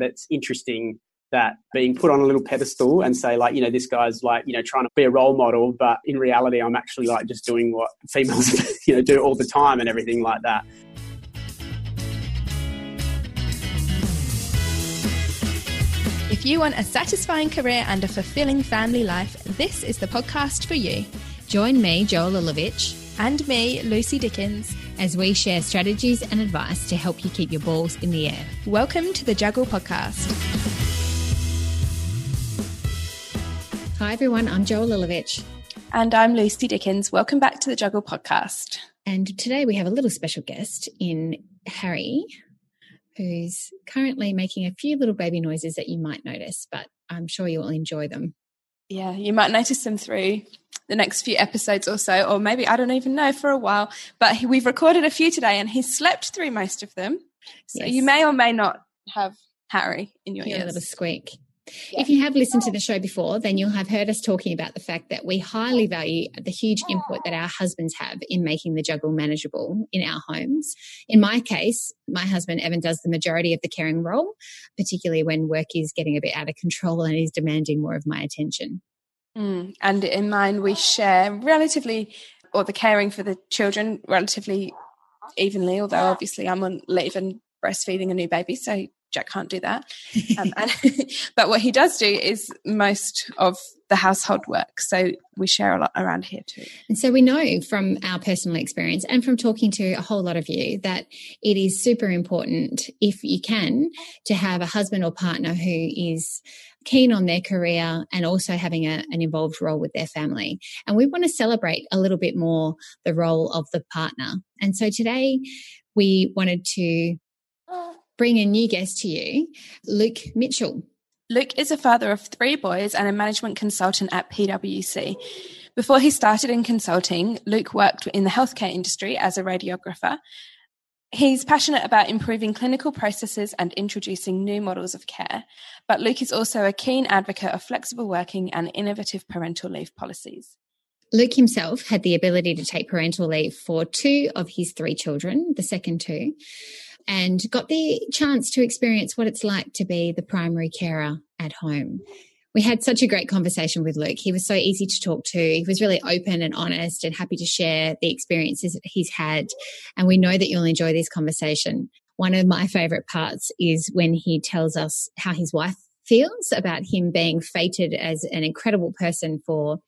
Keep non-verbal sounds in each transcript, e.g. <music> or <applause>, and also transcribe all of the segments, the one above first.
that's interesting that being put on a little pedestal and say like you know this guy's like you know trying to be a role model but in reality i'm actually like just doing what females <laughs> you know do all the time and everything like that If you want a satisfying career and a fulfilling family life, this is the podcast for you. Join me, Jo Lilovich, and me, Lucy Dickens, as we share strategies and advice to help you keep your balls in the air. Welcome to the Juggle Podcast. Hi, everyone. I'm Jo Lilovich. And I'm Lucy Dickens. Welcome back to the Juggle Podcast. And today we have a little special guest in Harry, who's currently making a few little baby noises that you might notice, but I'm sure you will enjoy them. Yeah, you might notice them through the next few episodes or so, or maybe I don't even know for a while. But we've recorded a few today and he's slept through most of them. So yes. you may or may not have Harry in your Hear ears. A little squeak. If you have listened to the show before, then you'll have heard us talking about the fact that we highly value the huge input that our husbands have in making the juggle manageable in our homes. In my case, my husband Evan does the majority of the caring role, particularly when work is getting a bit out of control and he's demanding more of my attention. Mm, and in mine, we share relatively, or the caring for the children relatively evenly, although obviously I'm on leave and breastfeeding a new baby. So Jack can't do that. <laughs> Um, and, <laughs> but what he does do is most of the household work. So we share a lot around here too. And so we know from our personal experience and from talking to a whole lot of you that it is super important, if you can, to have a husband or partner who is keen on their career and also having a, an involved role with their family. And we want to celebrate a little bit more the role of the partner. And so today we wanted to bring a new guest to you, Luke Mitchell. Luke is a father of three boys and a management consultant at PwC. Before he started in consulting, Luke worked in the healthcare industry as a radiographer. He's passionate about improving clinical processes and introducing new models of care, but Luke is also a keen advocate of flexible working and innovative parental leave policies. Luke himself had the ability to take parental leave for two of his three children, the second two, and got the chance to experience what it's like to be the primary carer at home. We had such a great conversation with Luke. He was so easy to talk to. He was really open and honest and happy to share the experiences that he's had. And we know that you'll enjoy this conversation. One of my favorite parts is when he tells us how his wife feels about him being fated as an incredible person for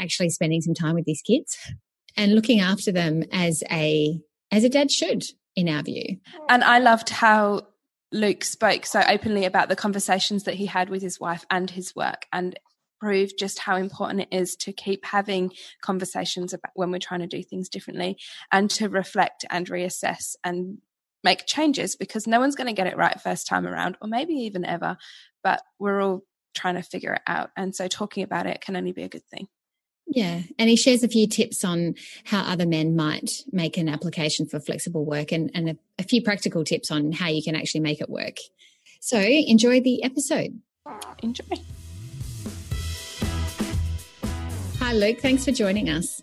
actually spending some time with these kids and looking after them as a as a dad should in our view. And I loved how Luke spoke so openly about the conversations that he had with his wife and his work and proved just how important it is to keep having conversations about when we're trying to do things differently and to reflect and reassess and make changes because no one's going to get it right first time around or maybe even ever but we're all trying to figure it out and so talking about it can only be a good thing yeah. And he shares a few tips on how other men might make an application for flexible work and, and a, a few practical tips on how you can actually make it work. So enjoy the episode. Enjoy. Hi, Luke. Thanks for joining us.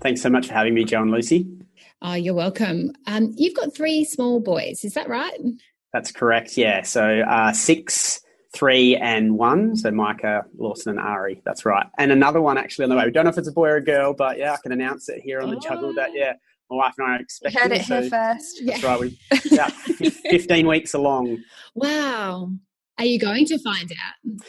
Thanks so much for having me, Joe and Lucy. Oh, you're welcome. Um, you've got three small boys, is that right? That's correct. Yeah. So uh, six, three and one. So Micah, Lawson, and Ari. That's right. And another one actually on the way. We don't know if it's a boy or a girl, but yeah, I can announce it here on the oh. juggle that yeah, my wife and I are expecting. heard it so here first. That's yeah. right. We about fifteen weeks along. <laughs> Wow. Are you going to find out?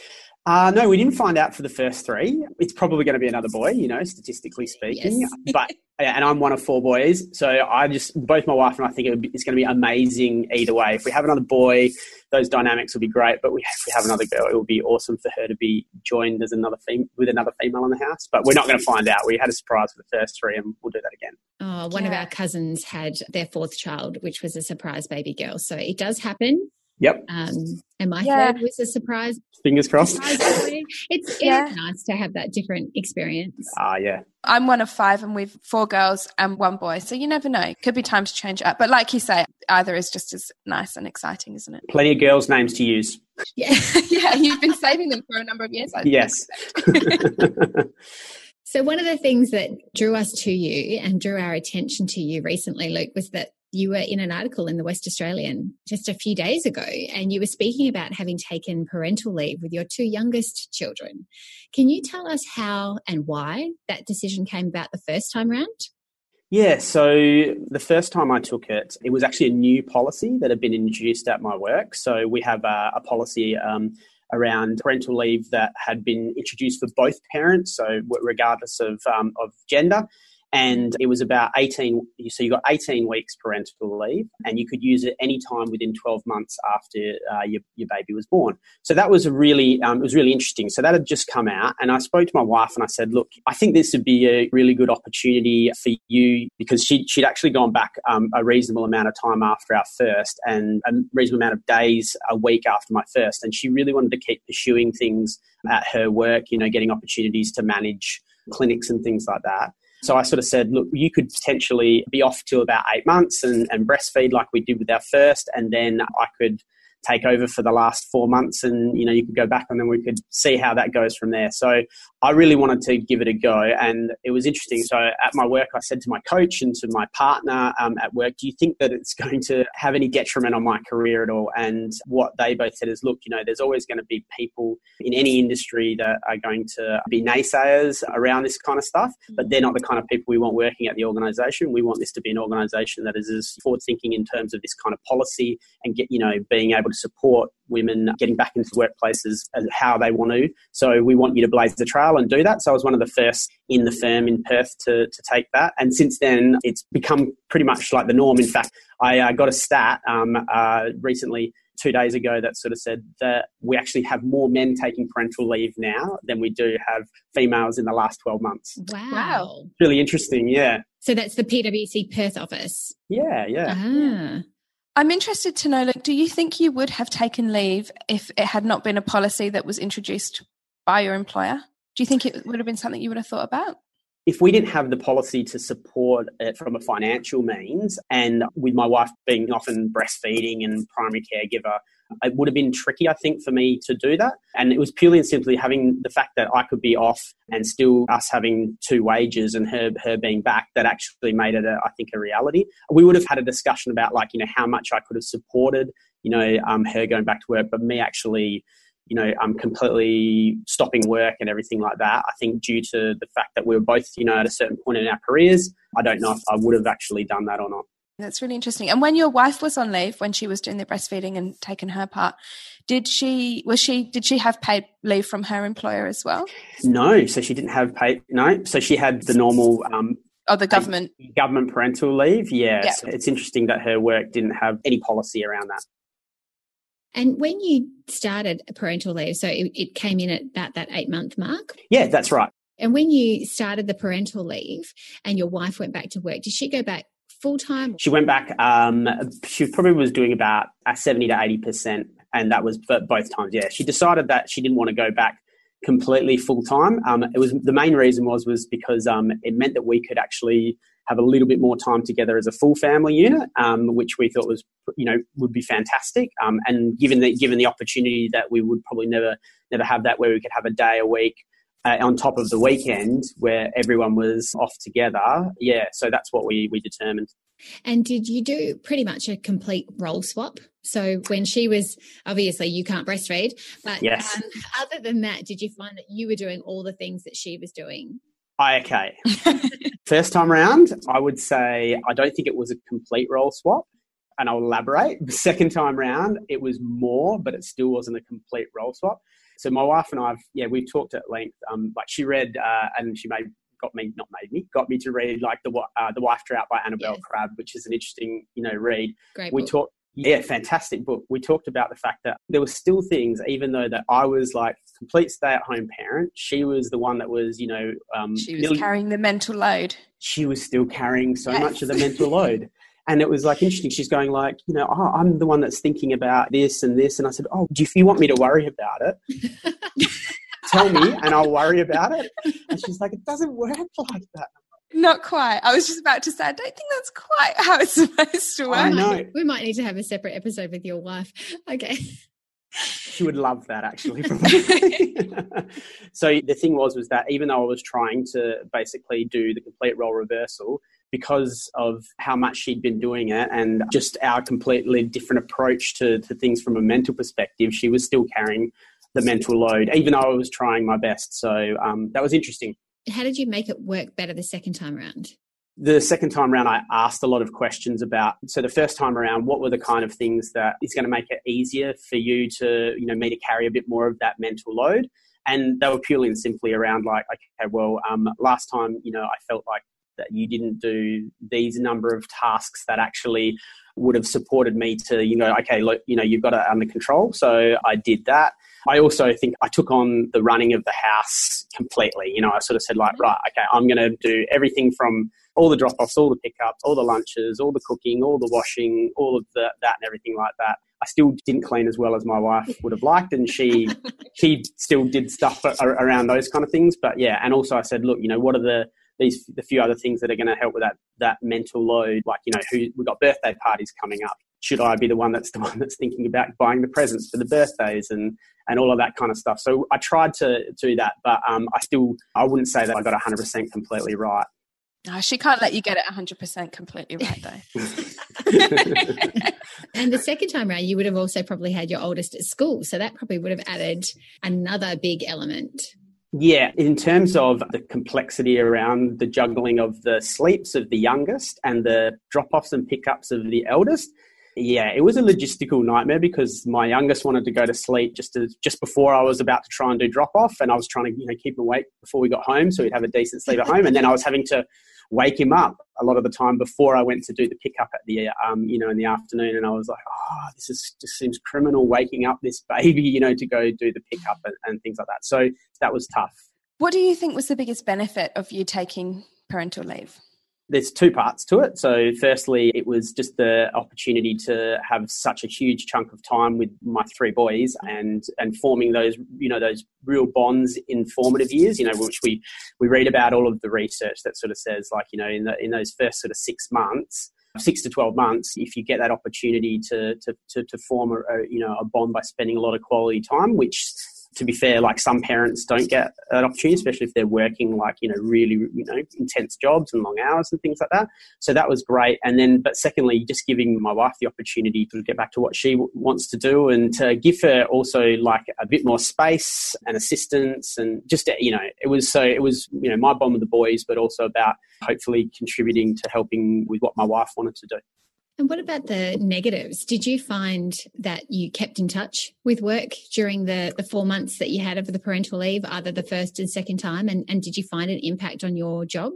Uh, no, we didn't find out for the first three. It's probably going to be another boy, you know, statistically speaking. Yes. <laughs> but yeah, and I'm one of four boys, so I just both my wife and I think it be, it's going to be amazing either way. If we have another boy, those dynamics will be great. But we, if we have another girl, it will be awesome for her to be joined as another fem- with another female in the house. But we're not going to find out. We had a surprise for the first three, and we'll do that again. Oh, one yeah. of our cousins had their fourth child, which was a surprise baby girl. So it does happen. Yep. Um, and my yeah. third was a surprise. Fingers crossed. <laughs> it's, yeah. nice to have that different experience. Ah, uh, yeah. I'm one of five, and we've four girls and one boy. So you never know. Could be time to change up. But like you say, either is just as nice and exciting, isn't it? Plenty of girls' names to use. <laughs> Yeah, <laughs> yeah. You've been saving them for a number of years. I yes. so one of the things that drew us to you and drew our attention to you recently, Luke, was that you were in an article in the West Australian just a few days ago, and you were speaking about having taken parental leave with your two youngest children. Can you tell us how and why that decision came about the first time round? Yeah, so the first time I took it, it was actually a new policy that had been introduced at my work. So we have a, a policy um, around parental leave that had been introduced for both parents, so regardless of, um, of gender and it was about 18 so you got 18 weeks parental leave and you could use it any time within 12 months after uh, your, your baby was born. So that was really um, it was really interesting. So that had just come out and i spoke to my wife and i said look i think this would be a really good opportunity for you because she, she'd actually gone back um, a reasonable amount of time after our first and a reasonable amount of days a week after my first. And she really wanted to keep pursuing things at her work you know getting opportunities to manage clinics and things like that so I sort of said, look, you could potentially be off to about eight months and, and breastfeed like we did with our first, and then I could take over for the last four months and you know you could go back and then we could see how that goes from there. So i really wanted to give it a go and it was interesting. So at my work i said to my coach and to my partner um, at work do you think that it's <laughs> going to have any detriment on my career at all? And what they both said is look you know there's always going to be people in any industry that are going to be naysayers around this kind of stuff but they're not the kind of people we want working at the organization. We want this to be an organization that is as forward thinking in terms of this kind of policy and get you know being able to support women getting back into workplaces how they want to. So we want you to blaze the trail and do that. So I was one of the first in the firm in Perth to, to take that. And since then, it's become pretty much like the norm. In fact, I uh, got a stat um, uh, recently two days ago that sort of said that we actually have more men taking parental leave now than we do have females in the last 12 months. Wow. Really interesting, yeah. So that's the PwC Perth office. Yeah, yeah. Ah. I'm interested to know, like, do you think you would have taken leave if it had not been a policy that was introduced by your employer? Do you think it would have been something you would have thought about? If we didn't have the policy to support it from a financial means, and with my wife being often breastfeeding and primary caregiver, it would have been tricky, I think, for me to do that. And it was purely and simply having the fact that I could be off and still us having two wages and her her being back that actually made it, a, I think, a reality. We would have had a discussion about like you know how much I could have supported you know um, her going back to work, but me actually you know, I'm completely stopping work and everything like that. I think due to the fact that we were both, you know, at a certain point in our careers, I don't know if I would have actually done that or not. That's really interesting. And when your wife was on leave, when she was doing the breastfeeding and taking her part, did she was she did she have paid leave from her employer as well? No, so she didn't have paid. No, so she had the normal. Um, oh, the government government parental leave. Yeah, yeah. So it's interesting that her work didn't have any policy around that. And when you started parental leave, so it, it came in at about that eight month mark. Yeah, that's right. And when you started the parental leave and your wife went back to work, did she go back full time? She went back. Um, she probably was doing about a seventy to eighty percent, and that was for both times. Yeah, she decided that she didn't want to go back completely full time. Um, it was the main reason was was because um, it meant that we could actually have a little bit more time together as a full family unit, um, which we thought was you know would be fantastic. Um, and given the given the opportunity that we would probably never never have that where we could have a day a week uh, on top of the weekend where everyone was off together. Yeah, so that's what we we determined. And did you do pretty much a complete role swap? So when she was obviously you can't breastfeed, but yes. Um, other than that, did you find that you were doing all the things that she was doing? I, okay. <laughs> First time round, I would say I don't think it was a complete role swap and I'll elaborate. The <laughs> second time round, it was more, but it still wasn't a complete role swap. So my wife and I've yeah we've talked at length. Um, like she read uh, and she made got me not made me got me to read like the uh, the Wife Drought by Annabel yes. Crabb, which is an interesting you know read. Great we talked yeah, fantastic book. We talked about the fact that there were still things, even though that I was like complete stay-at-home parent, she was the one that was, you know, um, she was carrying the mental load. She was still carrying so yes. much of the mental load, <laughs> and it was like interesting. She's going like, you know, oh, I'm the one that's thinking about this and this. And I said, oh, do you want me to worry about it? <laughs> Tell me and I'll worry about it. And she's like, it doesn't work like that. Not quite. I was just about to say, I don't think that's quite how it's <laughs> supposed to work. I know. We might need to have a separate episode with your wife. <laughs> Okay. She would love that actually. so the thing was was that even though I was trying to basically do the complete role reversal, because of how much she'd been doing it and just our completely different approach to, to things from a mental perspective, she was still carrying the mental load, even though I was trying my best. So um, that was interesting. How did you make it work better the second time around? The second time around, I asked a lot of questions about. So the first time around, what were the kind of things that is going to make it easier for you to, you know, me to carry a bit more of that mental load? And they were purely and simply around like, okay, well, um, last time, you know, I felt like that you didn't do these number of tasks that actually would have supported me to, you know, okay, look, you know, you've got it under control. So I did that. I also think I took on the running of the house completely. You know, I sort of said like, mm-hmm. right, okay, I'm going to do everything from all the drop offs, all the pickups, all the lunches, all the cooking, all the washing, all of the, that and everything like that. I still didn't clean as well as my wife would have liked, and she <laughs> she still did stuff around those kind of things. But yeah, and also I said, look, you know, what are the these the few other things that are going to help with that that mental load? Like you know, who we've got birthday parties coming up. Should I be the one that's <laughs> the one that's thinking about buying the presents for the birthdays and and all of that kind of stuff? So I tried to do that, but um, I still I wouldn't say that I got 100% completely right. Oh, she can't let you get it 100% completely right, though. <laughs> <laughs> and the second time around, you would have also probably had your oldest at school. So that probably would have added another big element. Yeah, in terms of the complexity around the juggling of the sleeps of the youngest and the drop offs and pickups of the eldest, yeah, it was a logistical nightmare because my youngest wanted to go to sleep just just before I was about to try and do drop off, and I was trying to you know keep him awake before we got home so he'd have a decent sleep at home, and then I was having to wake him up a lot of the time before I went to do the pickup at the um, you know in the afternoon, and I was like, oh, this is just seems criminal waking up this <laughs> baby, you know, to go do the pickup and, and things like that. So that was tough. What do you think was the biggest benefit of you taking parental leave? There's two parts to it. So, firstly, it was just the opportunity to have such a huge chunk of time with my three boys and and forming those you know those real bonds in formative years. You know, which we we read about all of the research that sort of says like you know in the, in those first sort of six months. Six to twelve months, if you get that opportunity to to, to, to form a, a you know a bond by spending a lot of quality time, which to be fair, like some parents don't get an opportunity, especially if they're working like, you know, really, you know, intense jobs and long hours and things like that. So that was great. And then, but secondly, just giving my wife the opportunity to get back to what she wants to do and to give her also like a bit more space and assistance and just, you know, it was so, it was, you know, my bond with the boys, but also about hopefully contributing to helping with what my wife wanted to do. And what about the negatives? Did you find that you kept in touch with work during the, the four months that you had of the parental leave, either the first and second time? And, and did you find an impact on your job?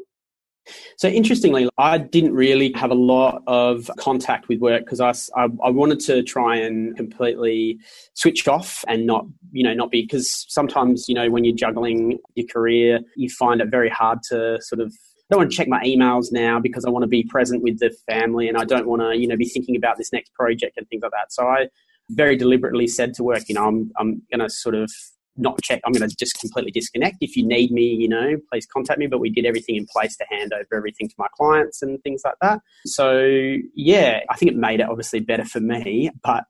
So interestingly, I didn't really have a lot of contact with work because I, I, I, wanted to try and completely switch off and not, you know, not be because sometimes, you know, when you're juggling your career, you find it very hard to sort of don't want to check my emails now because I want to be present with the family and I don't want to, you know, be thinking about this next project and things like that. So I very deliberately said to work, you know, I'm, I'm going to sort of not check. I'm going to just completely disconnect. If you need me, you know, please contact me. But we did everything in place to hand over everything to my clients and things like that. So yeah, I think it made it obviously better for me, but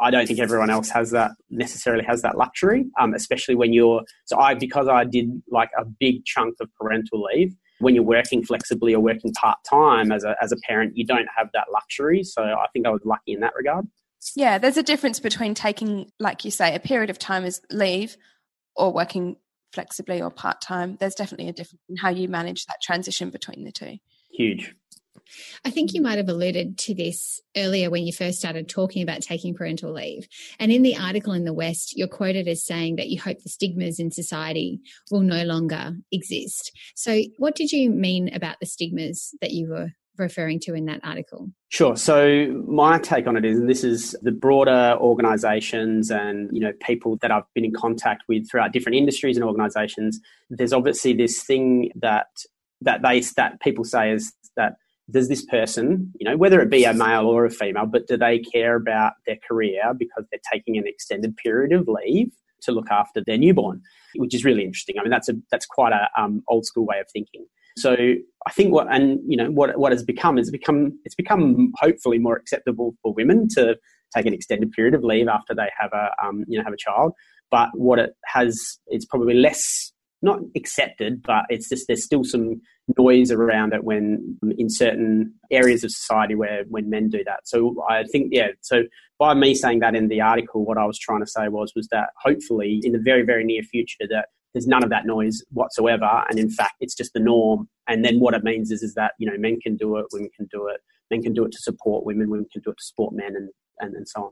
I don't think everyone else has that necessarily has that luxury, um, especially when you're. So I because I did like a big chunk of parental leave when you're working flexibly or working part time as a, as a parent, you don't have that luxury. So I think I was lucky in that regard. Yeah, there's a difference between taking, like you say, a period of time as leave or working flexibly or part time. There's definitely a difference in how you manage that transition between the two. Huge. I think you might have alluded to this earlier when you first started talking about taking parental leave. And in the article in the West, you're quoted as saying that you hope the stigmas in society will no longer exist. So, what did you mean about the stigmas that you were referring to in that article? Sure. So my take on it is, and this is the broader organisations and you know people that I've been in contact with throughout different industries and organisations. There's obviously this thing that that they that people say is that does this person, you know, whether it be a male or a female, but do they care about their career because they're taking an extended period of leave to look after their newborn, which is really interesting. I mean, that's a that's quite a um, old school way of thinking. So I think what and you know what what has become is become it's become hopefully more acceptable for women to take an extended period of leave after they have a um, you know have a child. But what it has, it's probably less not accepted, but it's just there's still some noise around it when in certain areas of society where when men do that. So I think yeah. So by me saying that in the article, what I was trying to say was was that hopefully in the very very near future that there's none of that noise whatsoever, and in fact it's just the norm. And then what it means is is that you know men can do it, women can do it, men can do it to support women, women can do it to support men, and and, and so on.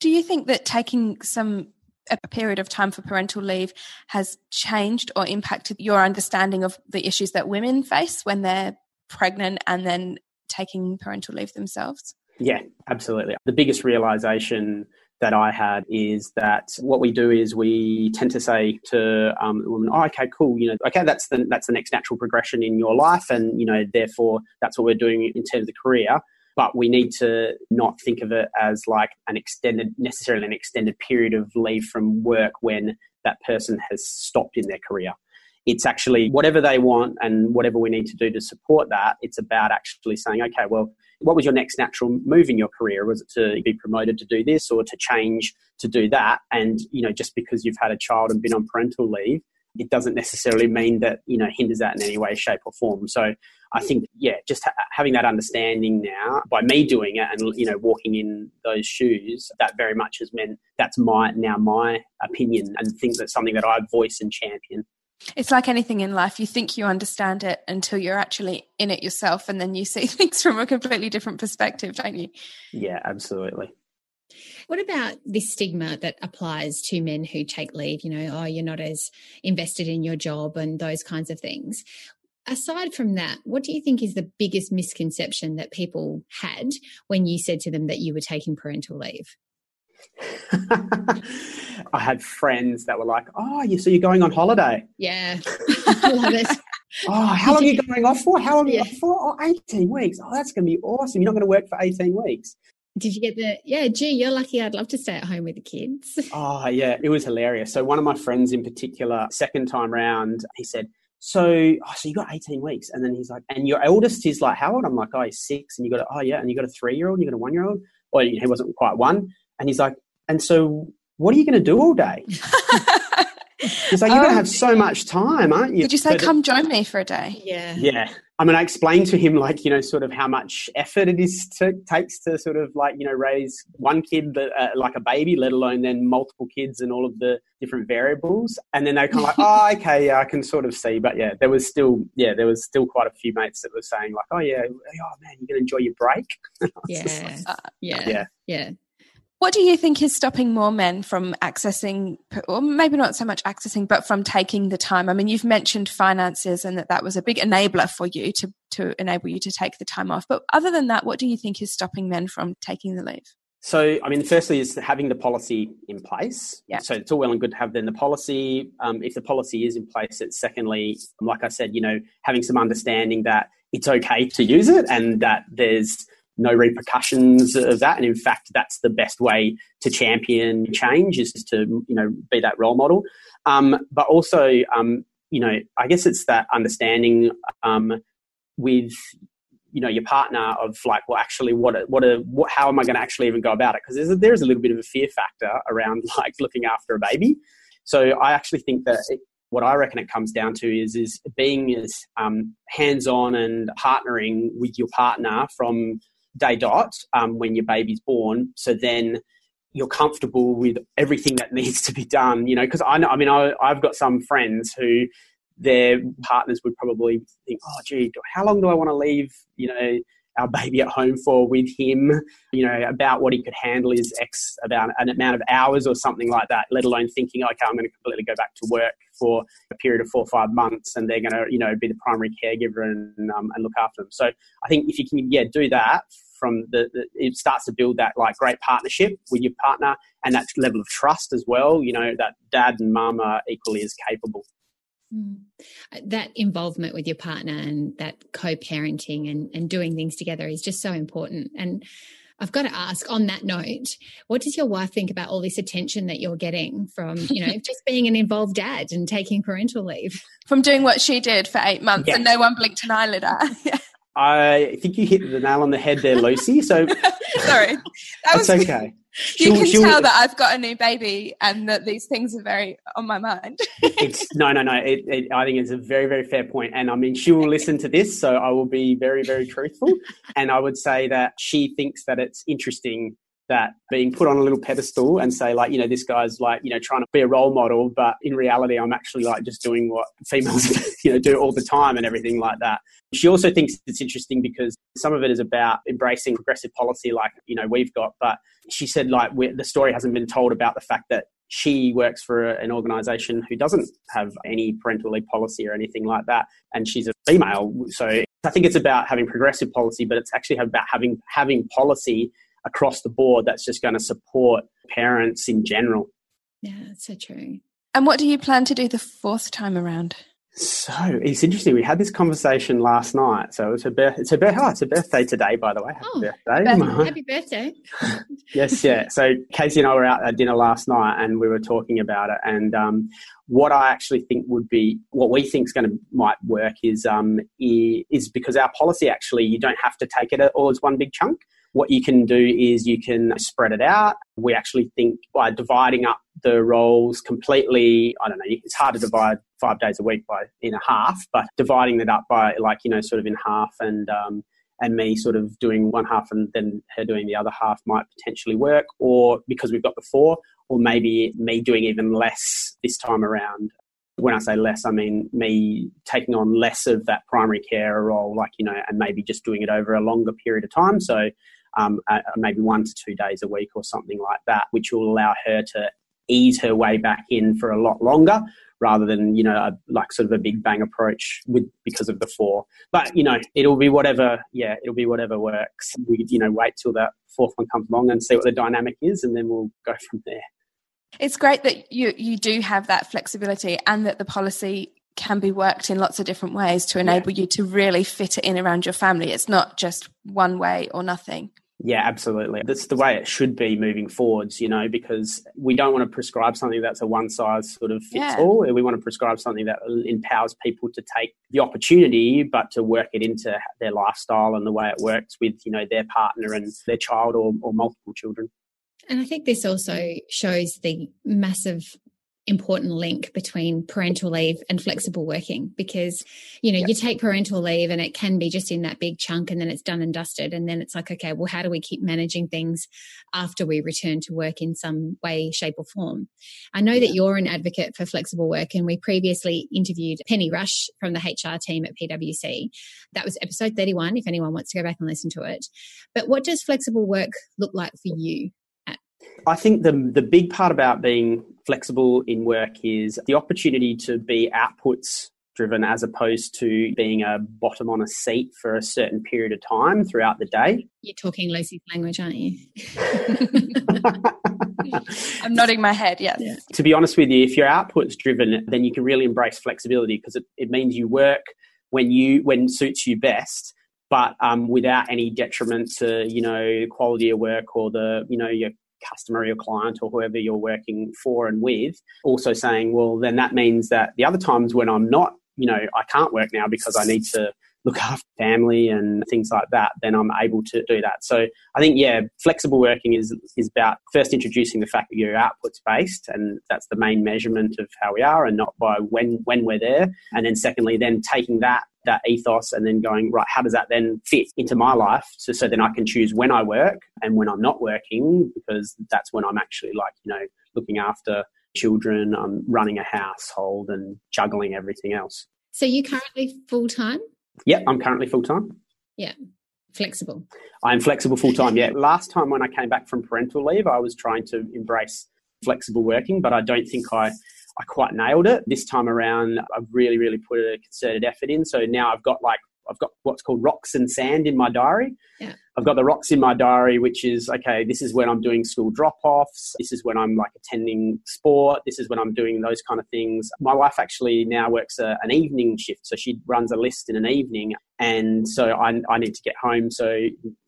Do you think that taking some a period of time for parental leave has changed or impacted your understanding of the issues that women face when they're pregnant and then taking parental leave themselves? Yeah, absolutely. The biggest realization that I had is that what we do is we tend to say to um, women, "Oh, okay, cool. You know, okay, that's the that's the next natural progression in your life, and you know, therefore, that's what we're doing in terms of the career." But we need to not think of it as like an extended, necessarily an extended period of leave from work when that person has stopped in their career. It's actually whatever they want and whatever we need to do to support that. It's about actually saying, okay, well, what was your next natural move in your career? Was it to be promoted to do this or to change to do that? And, you know, just because you've had a child and been on parental leave, it doesn't necessarily mean that, you know, hinders that in any way, shape or form. So I think, yeah, just ha- having that understanding now by me doing it and, you know, walking in those shoes, that very much has meant that's my, now my opinion and think that's something that I voice and champion. It's like anything in life. You think you understand it until you're actually in it yourself, and then you see <laughs> things from a completely different perspective, don't you? Yeah, absolutely. What about this stigma that applies to men who take leave? You know, oh, you're not as invested in your job and those kinds of things aside from that, what do you think is the biggest misconception that people had when you said to them that you were taking parental leave? <laughs> I had friends that were like, "Oh, you so you're going on holiday?" Yeah, <laughs> I love it. <laughs> oh, how long are you going off for? How long yeah. are you off for? Oh, 18 weeks. Oh, that's going to be awesome. You're not going to work for 18 weeks. Did you get the, yeah, gee, you're lucky. I'd love to stay at home with the kids. Oh, <laughs> yeah, it was hilarious. So, one of my friends in particular, second time round, he said, so, oh, so you got 18 weeks. And then he's like, and your eldest is like, how old? I'm like, oh, he's six. And you got, a, oh, yeah. And you got a three year old, you got a one year old. Or he wasn't quite one. And he's like, and so what are you going to do all day? <laughs> He's like, you're going to have oh, so much time, aren't you? Did you say, come join me for a day? Yeah. Yeah. I mean, I explained to him, like, you know, sort of how much effort it is to, takes to sort of like, you know, raise one kid that, uh, like a baby, let alone then multiple kids and all of the different variables. And then they kind of like, <laughs> oh, okay, yeah, I can sort of see. But yeah, there was still, yeah, there was still quite a few mates that were saying, like, oh, yeah, oh, man, you're going to enjoy your break. <laughs> yeah. Like, yeah. Yeah. Yeah. What do you think is stopping more men from accessing, or maybe not so much accessing, but from taking the time? I mean, you've mentioned finances and that that was a big enabler for you to, to enable you to take the time off. But other than that, what do you think is stopping men from taking the leave? So, I mean, firstly, is having the policy in place. Yeah. So it's all well and good to have then the policy. Um, if the policy is in place, it's secondly, like I said, you know, having some understanding that it's okay to use it and that there's no repercussions of that. And in fact, that's the best way to champion change is to, you know, be that role model. Um, but also, um, you know, I guess it's that understanding um, with, you know, your partner of like, well, actually, what, what, a, what how am I going to actually even go about it? Because there's a, there's a little bit of a fear factor around <laughs> like looking after a baby. So I actually think that it, what I reckon it comes down to is is being as um, hands on and partnering with your partner from day dot um, when your baby's born. So then you're comfortable with everything that <laughs> needs to be done. You know, because I know, I mean, I, I've got some friends who their partners would probably think, oh, gee, how long do I want to leave? You know, our baby at home for with him, you know, about what he could handle is X about an amount of hours or something like that, let alone thinking, okay, I'm going to completely go back to work for a period of four or five months and they're going to, you know, be the primary caregiver and, um, and look after them. So I think if you can, yeah, do that from the, the, it starts to build that like great partnership with your partner and that level of trust as well you know that dad and mum are equally as capable mm. that involvement with your partner and that co-parenting and, and doing things together is just so important and I've got to ask on that note, what does your wife think about all this attention that you're getting from, you know, <laughs> just being an involved dad and taking parental leave? From doing what she did for eight months and no one blinked an eyelid at. <laughs> I think you hit the nail on the head there, Lucy. So <laughs> sorry, that was okay. <laughs> You she'll, can she'll, tell that I've got a new baby and that these things are very on my mind. <laughs> it's no, no, no. It, it, I think it's a very, very fair point, and I mean, she will listen to this, so I will be very, very truthful. and I would say that she thinks that it's interesting that being put on a little pedestal and say like you know this guy's like you know trying to be a role model but in reality i'm actually like just doing what females <laughs> you know do all the time and everything like that. She also thinks it's interesting because some of it is about embracing progressive policy like you know we've got but she said like the story hasn't been told about the fact that she works for an organization who doesn't have any parental leave policy or anything like that and she's a female. So i think it's about having progressive policy but it's actually about having having policy across the board that's just going to support parents in general. Yeah, that's so true. And what do you plan to do the fourth time around? So it's interesting. We had this conversation last night. So it's a birth, it's a birth, oh, it's a birthday today, by the way. Happy oh, <laughs> birthday! Happy birthday! yes, yeah. So Casey and I were out at dinner last night, and we were talking about it. And um, what I actually think would be, what we think is going to might work is um, is because our policy actually you don't have to take it all as one big chunk. What you can do is you can spread it out. We actually think by dividing up the roles completely, I don't know, it's hard to divide five days a week by in a half, but dividing it up by like, you know, sort of in half and, um, and me sort of doing one half and then her doing the other half might potentially work, or because we've got the four, or maybe me doing even less this time around. When I say less, I mean me taking on less of that primary care role, like, you know, and maybe just doing it over a longer period of time. So um, uh, maybe one to two days a week or something like that, which will allow her to ease her way back in for a lot longer rather than you know a, like sort of a big bang approach with because of the four. But you know it'll be whatever yeah it'll be whatever works. We you know wait till that fourth one comes along and see what the dynamic is and then we'll go from there. It's great that you you do have that flexibility and that the policy can be worked in lots of different ways to enable yeah. you to really fit it in around your family. It's not just one way or nothing yeah, absolutely. That's the way it should be moving forwards, you know, because we don't want to prescribe something that's a one size sort of fits yeah. all. We want to prescribe something that empowers people to take the opportunity, but to work it into their lifestyle and the way it works with, you know, their partner and their child or, or multiple children. And I think this also shows the massive important link between parental leave and flexible working because you know you take parental leave and it can be just in that big chunk and then it's done and dusted and then it's like okay well how do we keep managing things after we return to work in some way shape or form? I know that you're an advocate for flexible work and we previously interviewed penny rush from the hr team at pwc that was episode 31 if anyone wants to go back and listen to it. But what does flexible work look like for you I think the the big part about being flexible in work is the opportunity to be outputs driven as opposed to being a bottom on a seat for a certain period of time throughout the day. You're talking Lucy's language, aren't you? <laughs> I'm nodding my head, yes. Yeah. To be honest with you, if you're outputs driven, then you can really embrace flexibility because it, it means you work when you when suits you best but um, without any detriment to you know quality of work or the you know your customer or client or whoever you're working for and with. Also saying, well, then that means that the other times when I'm not, you know, I can't work now because I need to look after family and things like that, then I'm able to do that. So I think, yeah, flexible working is, is about first introducing the fact that you're outputs based and that's the main measurement of how we are and not by when, when we're there. And then secondly, then taking that that ethos and then going right how does that then fit into my life so, so then i can choose when i work and when i'm not working because that's when i'm actually like you know looking after children i'm running a household and juggling everything else so you currently full-time yeah i'm currently full-time yeah flexible i'm flexible full-time yeah last time when i came back from parental leave i was trying to embrace flexible working but i don't think i I quite nailed it. This time around, I've really, really put a concerted effort in. So now I've got like, I've got what's called rocks and sand in my diary. Yeah. I've got the rocks in my diary, which is okay, this is when I'm doing school drop offs. This is when I'm like attending sport. This is when I'm doing those kind of things. My wife actually now works a, an evening shift. So she runs a list in an evening. And so I, I need to get home. So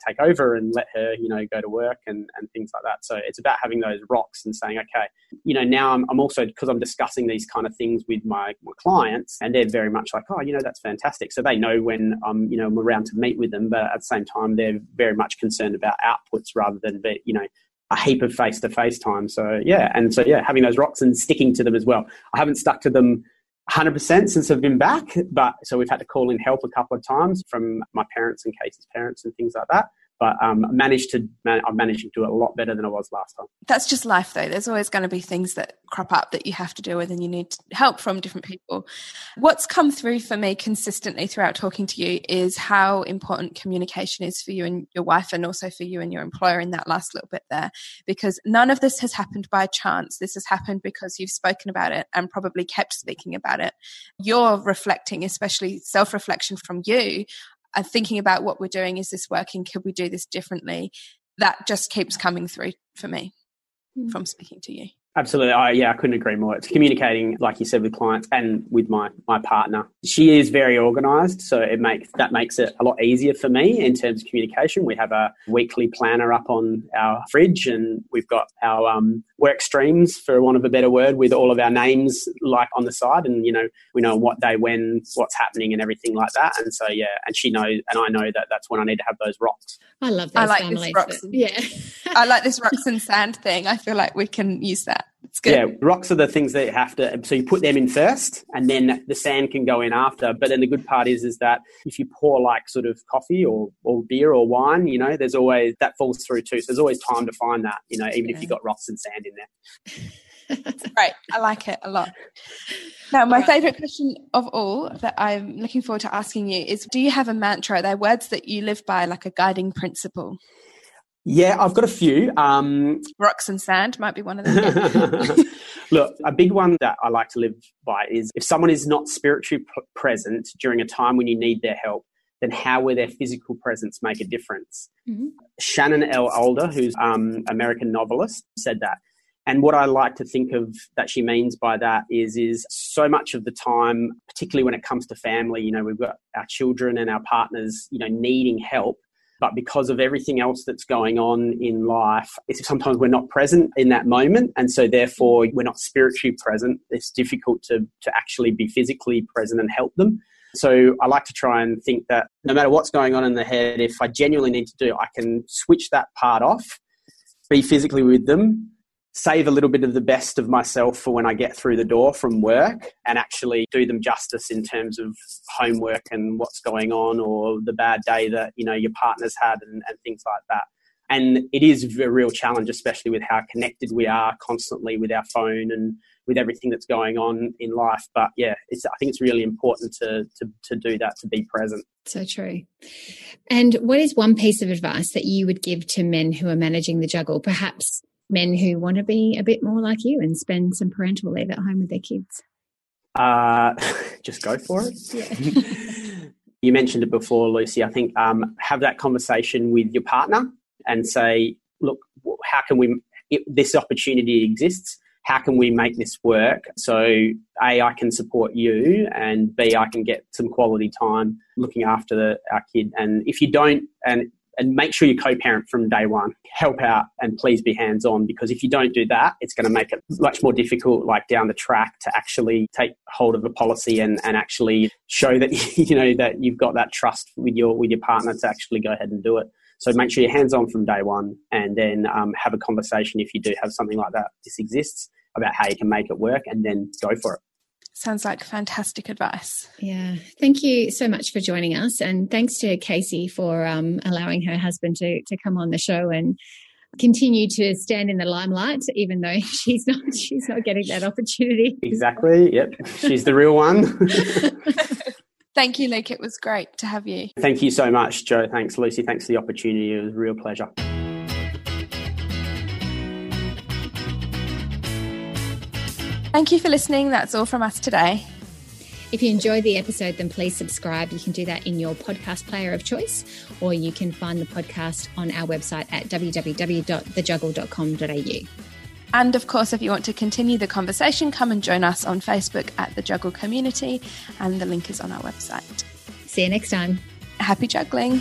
take over and let her, you know, go to work and, and things like that. So it's about having those rocks and saying, okay, you know, now I'm, I'm also, because I'm discussing these kind of things with my, my clients and they're very much like, oh, you know, that's fantastic. So they know when I'm, you know, I'm around to meet with them. But at the same time, they're very much concerned about outputs rather than, you know, a heap of face to face time. So yeah, and so yeah, having those rocks and sticking to them as well. I haven't stuck to them 100% since I've been back, but so we've had to call in help a couple of times from my parents and Casey's parents and things like that but um, managed to man- I'm managing to do it a lot better than I was last time. That's just life, though. There's always going to be things that crop up that you have to deal with, and you need help from different people. What's come through for me consistently throughout talking to you is how important communication is for you and your wife, and also for you and your employer in that last little bit there. Because none of this has happened by chance. This has happened because you've spoken about it and probably kept speaking about it. You're reflecting, especially self reflection from you, and thinking about what we're doing. Is this working? Could we do this differently? That just keeps coming through for me mm. from speaking to you. Absolutely. I, yeah, I couldn't agree more. It's communicating, like you said, with clients and with my, my partner. She is very organized, so it makes that makes it a lot easier for me in terms of communication. We have a weekly planner up on our fridge, and we've got our um, work streams, for want of a better word, with all of our names like on the side, and you know we know what day, when, what's happening, and everything like that. And so yeah, and she knows, and I know that that's when I need to have those rocks. I love those I like families. This rocks, and, <laughs> yeah, I like this rocks and sand thing. I feel like we can use that. It's good. Yeah, rocks are the things that you have to. So you put them in first, and then the sand can go in after. But then the good part is, is that if you pour like sort of coffee or, or beer or wine, you know, there's always that falls through too. So there's always time to find that, you know, even yeah. if you've got rocks and sand in there. That's great. I like it a lot. Now, my right. favorite question of all that I'm looking forward to asking you is Do you have a mantra? Are there words that you live by, like a guiding principle? Yeah, I've got a few. Um, Rocks and sand might be one of them. <laughs> Look, a big one that I like to live by is if someone is not spiritually p- present during a time when you need their help, then how will their physical presence make a difference? Mm-hmm. Shannon L. Alder, who's um, American novelist, said that. And what I like to think of that she means by that is, is so much of the time, particularly when it comes to family, you know, we've got our children and our partners, you know, needing help but because of everything else that's going on in life, sometimes we're not present in that moment. And so therefore we're not spiritually present. It's difficult to, to actually be physically present and help them. So I like to try and think that no matter what's going on in the head, if I genuinely need to do, I can switch that part off, be physically with them, save a little bit of the best of myself for when I get through the door from work and actually do them justice in terms of homework and what's going on or the bad day that, you know, your partner's had and, and things like that. And it is a real challenge, especially with how connected we are constantly with our phone and with everything that's going on in life. But yeah, it's, I think it's really important to, to, to do that, to be present. So true. And what is one piece of advice that you would give to men who are managing the juggle? Perhaps men who want to be a bit more like you and spend some parental leave at home with their kids? Uh, <laughs> just go for it. Yeah. <laughs> you mentioned it before, Lucy. I think um, have that conversation with your partner and say, look, how can we, if this opportunity exists, how can we make this work? So, A, I can support you, and B, I can get some quality time looking after the, our kid. And if you don't, and and make sure you co-parent from day one. Help out and please be hands-on because if you don't do that, it's going to make it much more difficult, like down the track, to actually take hold of the policy and, and actually show that <laughs> you know that you've got that trust with your with your partner to actually go ahead and do it. So make sure you're hands-on from day one, and then um, have a conversation if you do have something like that. This exists about how you can make it work, and then go for it. Sounds like fantastic advice. Yeah. Thank you so much for joining us. And thanks to Casey for um, allowing her husband to, to come on the show and continue to stand in the limelight, even though <laughs> she's not she's not getting that opportunity. Exactly. Yep. She's the real one. <laughs> Thank you, Luke. It was great to have you. Thank you so much, Joe. Thanks, Lucy. Thanks for the opportunity. It was a real pleasure. Thank you for listening. That's all from us today. If you enjoyed the episode, then please subscribe. You can do that in your podcast player of choice, or you can find the podcast on our website at www.thejuggle.com.au. And of course, if you want to continue the conversation, come and join us on Facebook at the Juggle Community, and the link is on our website. See you next time. Happy juggling.